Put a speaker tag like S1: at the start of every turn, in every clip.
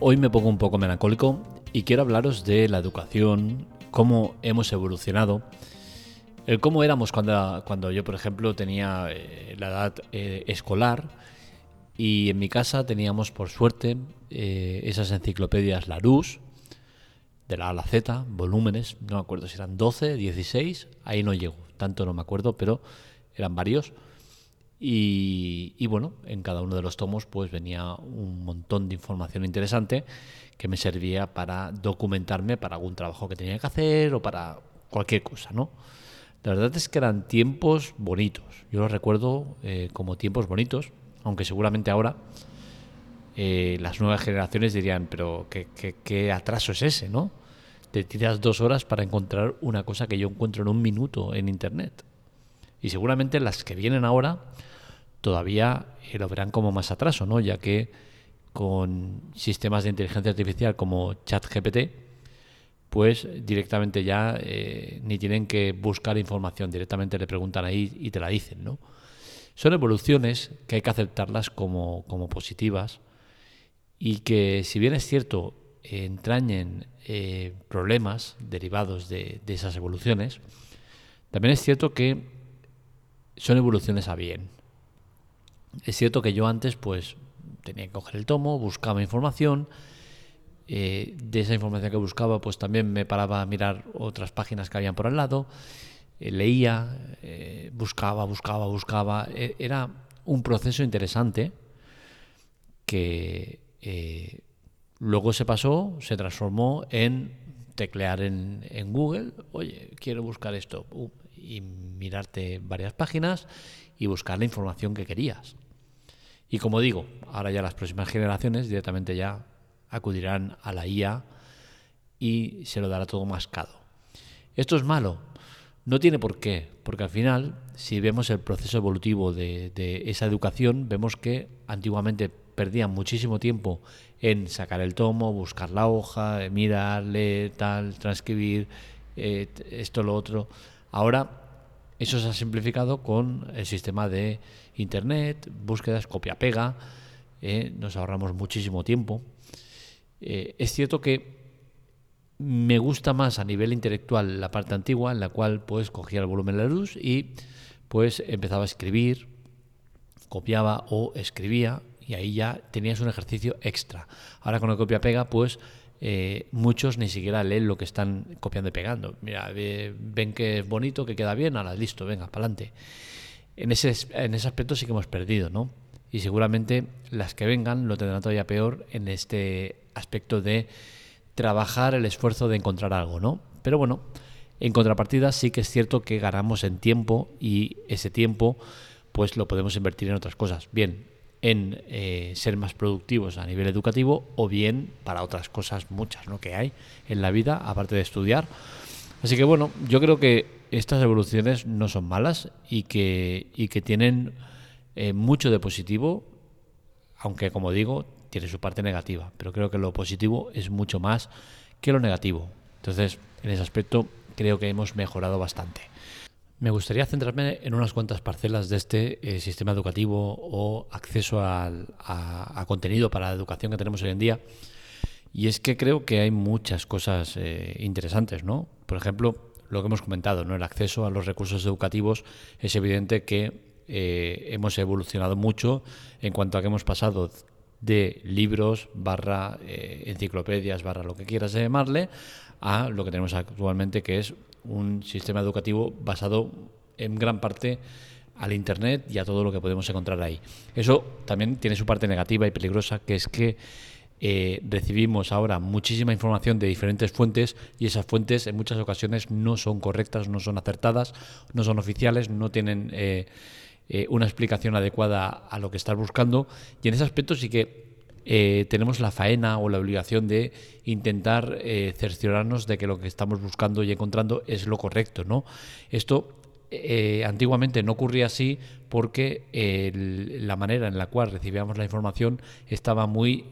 S1: hoy me pongo un poco melancólico y quiero hablaros de la educación, cómo hemos evolucionado, el cómo éramos cuando, cuando yo, por ejemplo, tenía eh, la edad eh, escolar y en mi casa teníamos, por suerte, eh, esas enciclopedias Larousse, de la A a la Z, volúmenes, no me acuerdo si eran 12, 16, ahí no llego, tanto no me acuerdo, pero eran varios. Y, bueno, en cada uno de los tomos pues venía un montón de información interesante que me servía para documentarme para algún trabajo que tenía que hacer o para cualquier cosa, ¿no? La verdad es que eran tiempos bonitos. Yo los recuerdo eh, como tiempos bonitos, aunque seguramente ahora eh, las nuevas generaciones dirían, pero ¿qué, qué atraso es ese, no? Te tiras dos horas para encontrar una cosa que yo encuentro en un minuto en Internet. Y seguramente las que vienen ahora todavía lo verán como más atraso, ¿no? Ya que con sistemas de inteligencia artificial como ChatGPT, pues directamente ya eh, ni tienen que buscar información, directamente le preguntan ahí y te la dicen, ¿no? Son evoluciones que hay que aceptarlas como, positivas y que si bien es cierto entrañen eh, problemas derivados de, de esas evoluciones, también es cierto que son evoluciones a bien. Es cierto que yo antes pues tenía que coger el tomo, buscaba información, eh, de esa información que buscaba pues también me paraba a mirar otras páginas que habían por al lado, eh, leía, eh, buscaba, buscaba, buscaba. E, era un proceso interesante que luego se pasó, se transformó en teclear en, en Google, oye, quiero buscar esto, y mirarte varias páginas y buscar la información que querías. Y como digo, ahora ya las próximas generaciones directamente ya acudirán a la IA y se lo dará todo mascado. ¿Esto es malo? No tiene por qué, porque al final, si vemos el proceso evolutivo de, esa educación, vemos que antiguamente perdían muchísimo tiempo en sacar el tomo, buscar la hoja, mirar, leer, tal, transcribir, eh, esto, lo otro. Ahora eso se ha simplificado con el sistema de Internet, búsquedas, copia-pega, eh, nos ahorramos muchísimo tiempo. Eh, es cierto que me gusta más a nivel intelectual la parte antigua, en la cual pues cogía el volumen de la luz y pues empezaba a escribir, copiaba o escribía y ahí ya tenías un ejercicio extra. Ahora con el copia-pega pues eh, muchos ni siquiera leen lo que están copiando y pegando. Mira, ven que es bonito, que queda bien, ahora listo, venga, para adelante. En ese, en ese aspecto sí que hemos perdido, ¿no? Y seguramente las que vengan lo tendrán todavía peor en este aspecto de trabajar el esfuerzo de encontrar algo, ¿no? Pero bueno, en contrapartida sí que es cierto que ganamos en tiempo y ese tiempo pues lo podemos invertir en otras cosas. Bien, en eh, ser más productivos a nivel educativo o bien para otras cosas muchas ¿no? que hay en la vida aparte de estudiar. Así que bueno, yo creo que estas evoluciones no son malas y que, y que tienen eh, mucho de positivo, aunque como digo, tiene su parte negativa, pero creo que lo positivo es mucho más que lo negativo. Entonces, en ese aspecto creo que hemos mejorado bastante. Me gustaría centrarme en unas cuantas parcelas de este eh, sistema educativo o acceso a, contenido para la educación que tenemos hoy en día. Y es que creo que hay muchas cosas eh, interesantes, ¿no? Por ejemplo, lo que hemos comentado, ¿no? El acceso a los recursos educativos es evidente que eh, hemos evolucionado mucho en cuanto a que hemos pasado de libros barra enciclopedias barra lo que quieras llamarle a lo que tenemos actualmente que es un sistema educativo basado en gran parte al Internet y a todo lo que podemos encontrar ahí. Eso también tiene su parte negativa y peligrosa, que es que eh, recibimos ahora muchísima información de diferentes fuentes y esas fuentes en muchas ocasiones no son correctas, no son acertadas, no son oficiales, no tienen eh, eh, una explicación adecuada a lo que estás buscando y en ese aspecto sí que eh, tenemos la faena o la obligación de intentar eh, cerciorarnos de que lo que estamos buscando y encontrando es lo correcto, ¿no? Esto eh, antiguamente no ocurría así porque la manera en la cual recibíamos la información estaba muy,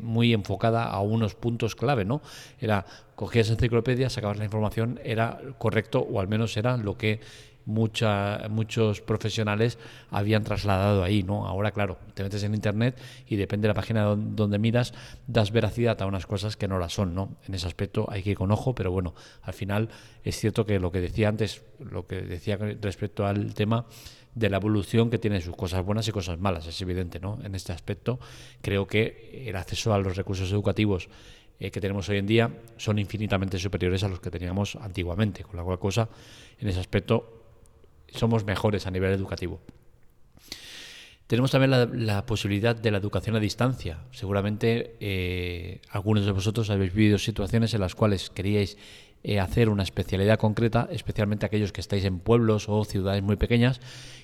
S1: muy enfocada a unos puntos clave, ¿no? Era, cogías enciclopedias, sacabas la información, era correcto o al menos era lo que mucha, muchos profesionales habían trasladado ahí, ¿no? Ahora, claro, te metes en internet y depende de la página donde, miras, das veracidad a unas cosas que no las son, ¿no? En ese aspecto hay que ir con ojo, pero bueno, al final es cierto que lo que decía antes, lo que decía respecto al tema de la evolución que tiene sus cosas buenas y cosas malas, es evidente, ¿no? En este aspecto creo que el acceso a los recursos educativos eh, que tenemos hoy en día son infinitamente superiores a los que teníamos antiguamente, con la cual cosa, en ese aspecto, somos mejores a nivel educativo. Tenemos también la, posibilidad de la educación a distancia. Seguramente eh, algunos de vosotros habéis vivido situaciones en las cuales queríais eh, hacer una especialidad concreta, especialmente aquellos que estáis en pueblos o ciudades muy pequeñas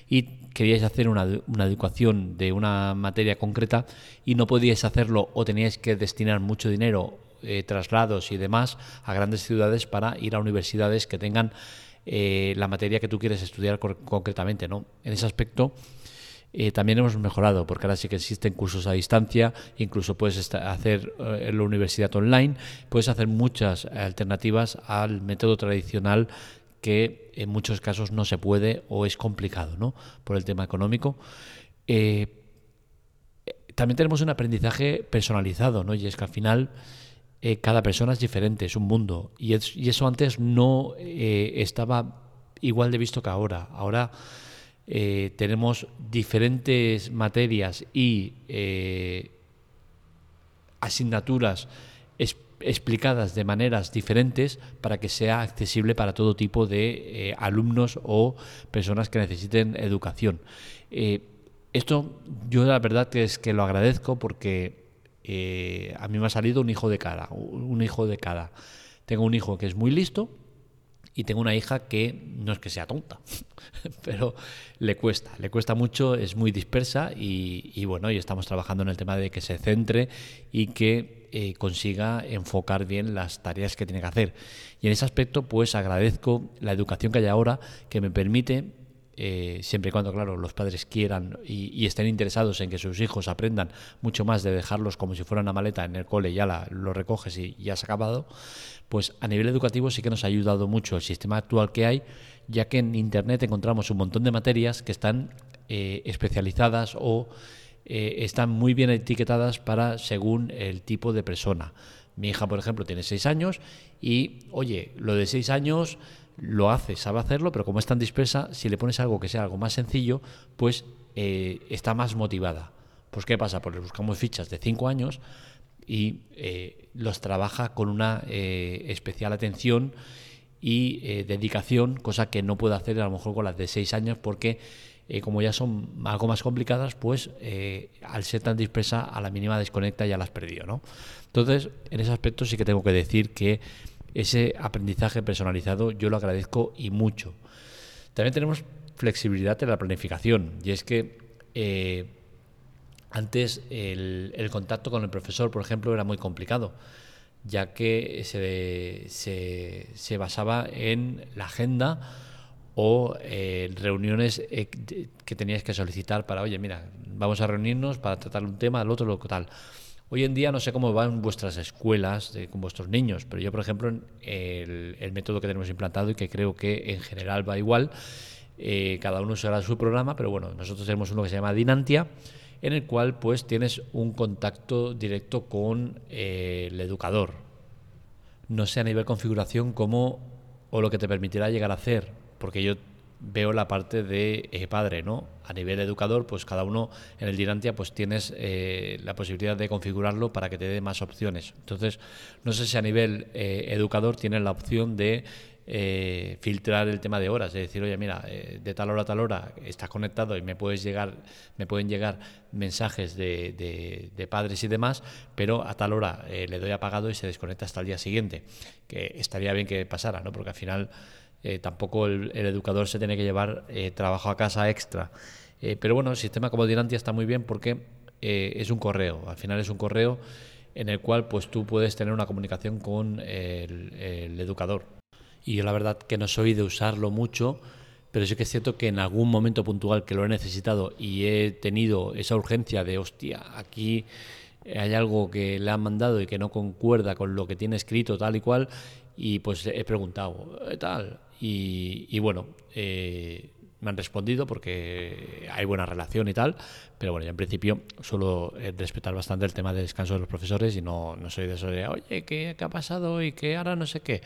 S1: y queríais hacer una, educación de una materia concreta y no podíais hacerlo o teníais que destinar mucho dinero, eh, traslados y demás a grandes ciudades para ir a universidades que tengan eh, la materia que tú quieres estudiar concretamente. ¿no? En ese aspecto eh, también hemos mejorado, porque ahora sí que existen cursos a distancia, incluso puedes hacer eh, en la universidad online, puedes hacer muchas alternativas al método tradicional que en muchos casos no se puede o es complicado ¿no? por el tema económico. También tenemos un aprendizaje personalizado, ¿no? y es que al final cada persona es diferente, es un mundo, y, eso antes no estaba igual de visto que ahora. Ahora eh, tenemos diferentes materias y eh, asignaturas explicadas de maneras diferentes para que sea accesible para todo tipo de eh, alumnos o personas que necesiten educación. esto yo la verdad es que lo agradezco porque a mí me ha salido un hijo de cada, un hijo de cada. Tengo un hijo que es muy listo, y tengo una hija que no es que sea tonta, pero le cuesta, le cuesta mucho, es muy dispersa y, bueno, y estamos trabajando en el tema de que se centre y que eh, consiga enfocar bien las tareas que tiene que hacer. Y en ese aspecto, pues agradezco la educación que hay ahora que me permite eh, siempre y cuando, claro, los padres quieran y, estén interesados en que sus hijos aprendan mucho más de dejarlos como si fuera una maleta en el cole y ya la, lo recoges y ya has acabado, pues a nivel educativo sí que nos ha ayudado mucho el sistema actual que hay, ya que en Internet encontramos un montón de materias que están eh, especializadas o eh, están muy bien etiquetadas para según el tipo de persona. Mi hija, por ejemplo, tiene seis años y, oye, lo de seis años lo hace, sabe hacerlo, pero como es tan dispersa, si le pones algo que sea algo más sencillo, pues eh, está más motivada. Pues ¿qué pasa? Pues le buscamos fichas de 5 años y eh, los trabaja con una eh, especial atención y dedicación, cosa que no puede hacer a lo mejor con las de 6 años porque como ya son algo más complicadas, pues al ser tan dispersa a la mínima desconecta ya las perdido. ¿no? Entonces, en ese aspecto sí que tengo que decir que ese aprendizaje personalizado yo lo agradezco y mucho. También tenemos flexibilidad en la planificación y es que eh, antes el, contacto con el profesor, por ejemplo, era muy complicado, ya que se, se, basaba en la agenda o en reuniones eh, que tenías que solicitar para, oye, mira, vamos a reunirnos para tratar un tema, al otro, lo tal. Hoy en día no sé cómo van vuestras escuelas con vuestros niños, pero yo, por ejemplo, el, el, método que tenemos implantado y que creo que en general va igual, eh, cada uno será su programa, pero bueno, nosotros tenemos uno que se llama Dinantia, en el cual pues tienes un contacto directo con eh, el educador. No sé a nivel configuración cómo o lo que te permitirá llegar a hacer, porque yo veo la parte de eh, padre, ¿no? A nivel educador, pues cada uno en el Dirantia pues tienes eh, la posibilidad de configurarlo para que te dé más opciones. Entonces, no sé si a nivel eh, educador tienes la opción de filtrar el tema de horas, de decir, oye, mira, de tal hora a tal hora estás conectado y me puedes llegar, me pueden llegar mensajes de, de padres y demás, pero a tal hora le doy apagado y se desconecta hasta el día siguiente. Que estaría bien que pasara, ¿no? Porque al final eh, tampoco el, educador se tiene que llevar eh, trabajo a casa extra. Eh, pero bueno, el sistema como Dirantia está muy bien porque es un correo. Al final es un correo en el cual pues tú puedes tener una comunicación con el, educador. Y yo la verdad que no soy de usarlo mucho, pero sí que es cierto que en algún momento puntual que lo he necesitado y he tenido esa urgencia de, hostia, aquí hay algo que le han mandado y que no concuerda con lo que tiene escrito tal y cual, y pues he preguntado, tal, y, bueno, eh, me han respondido porque hay buena relación y tal, pero bueno, yo en principio suelo eh, respetar bastante el tema de descanso de los profesores y no, no soy de eso de, oye, ¿qué, ¿qué, ha pasado? Y que ahora no sé qué,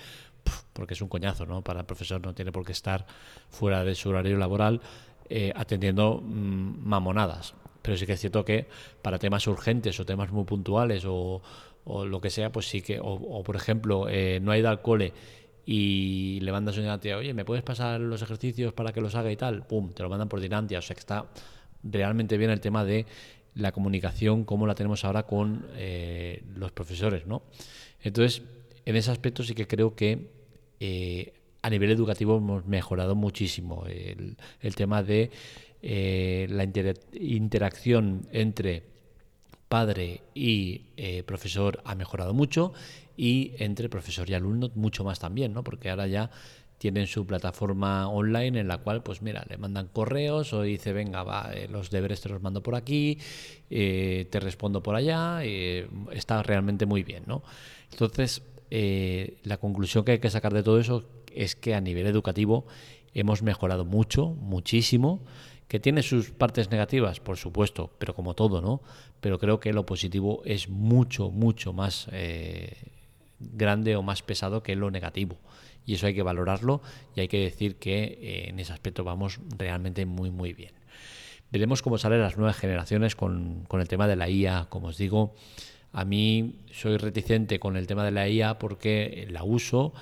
S1: porque es un coñazo, ¿no? Para el profesor no tiene por qué estar fuera de su horario laboral eh, atendiendo mm, mamonadas. Pero sí que es cierto que para temas urgentes o temas muy puntuales o, o lo que sea, pues sí que, o, por ejemplo, eh, no ha ido al y le mandas una tía, oye, ¿me puedes pasar los ejercicios para que los haga y tal? Pum, te lo mandan por Dinantia. O sea que está realmente bien el tema de la comunicación, como la tenemos ahora con eh, los profesores, ¿no? Entonces, en ese aspecto sí que creo que eh, a nivel educativo hemos mejorado muchísimo. El, tema de eh, la interacción entre padre y profesor ha mejorado mucho y entre profesor y alumno mucho más también, ¿no? Porque ahora ya tienen su plataforma online en la cual, pues mira, le mandan correos o dice, venga, va, eh, los deberes te los mando por aquí, eh, te respondo por allá, eh, está realmente muy bien, ¿no? Entonces, la conclusión que hay que sacar de todo eso es que a nivel educativo hemos mejorado mucho, muchísimo, que tiene sus partes negativas, por supuesto, pero como todo, ¿no? Pero creo que lo positivo es mucho, mucho más grande o más pesado que lo negativo. Y eso hay que valorarlo y hay que decir que eh, en ese aspecto vamos realmente muy, muy bien. Veremos cómo salen las nuevas generaciones con, el tema de la IA. Como os digo, a mí soy reticente con el tema de la IA porque la uso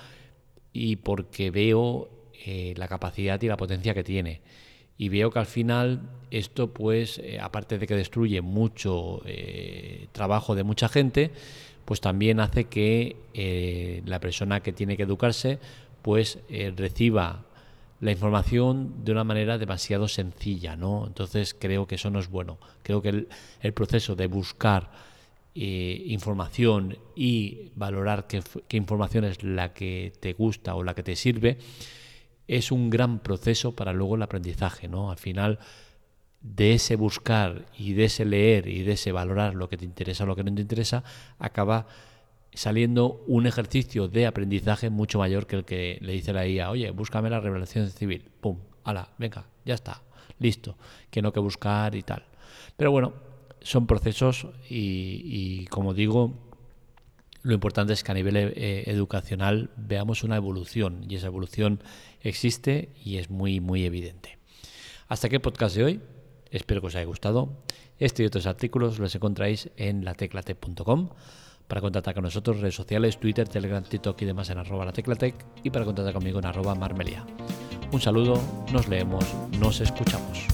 S1: y porque veo eh, la capacidad y la potencia que tiene. Y veo que al final esto, pues, eh, aparte de que destruye mucho trabajo de mucha gente, pues también hace que eh, la persona que tiene que educarse pues eh, reciba la información de una manera demasiado sencilla, ¿no? Entonces creo que eso no es bueno. Creo que el, proceso de buscar eh, información y valorar qué, información es la que te gusta o la que te sirve es un gran proceso para luego el aprendizaje, ¿no? Al final de ese buscar y de ese leer y de ese valorar lo que te interesa o lo que no te interesa, acaba saliendo un ejercicio de aprendizaje mucho mayor que el que le dice la IA, oye, búscame la revelación civil, pum, ala, venga, ya está, listo, que no que buscar y tal. Pero bueno, son procesos y, como digo, lo importante es que a nivel eh, educacional veamos una evolución y esa evolución existe y es muy, muy evidente. Hasta aquí el podcast de hoy. Espero que os haya gustado. Este y otros artículos los encontráis en lateclatec.com. Para contactar con nosotros, redes sociales, Twitter, Telegram, TikTok y demás en arroba lateclatec y para contactar conmigo en arroba marmelia. Un saludo, nos leemos, nos escuchamos.